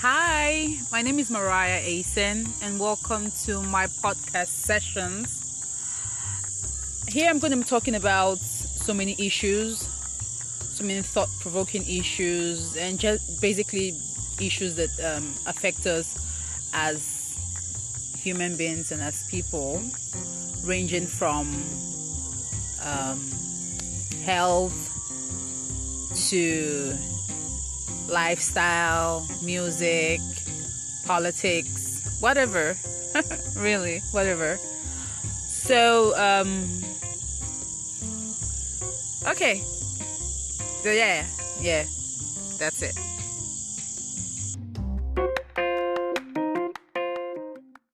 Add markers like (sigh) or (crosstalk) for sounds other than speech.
Hi, my name is Mariah Asen, and welcome to my podcast sessions. Here I'm going to be talking about so many issues, so many thought provoking issues, and just basically issues that um, affect us as human beings and as people, ranging from um, health to lifestyle, music, politics, whatever. (laughs) really, whatever. So, um, okay. So, yeah, yeah, that's it.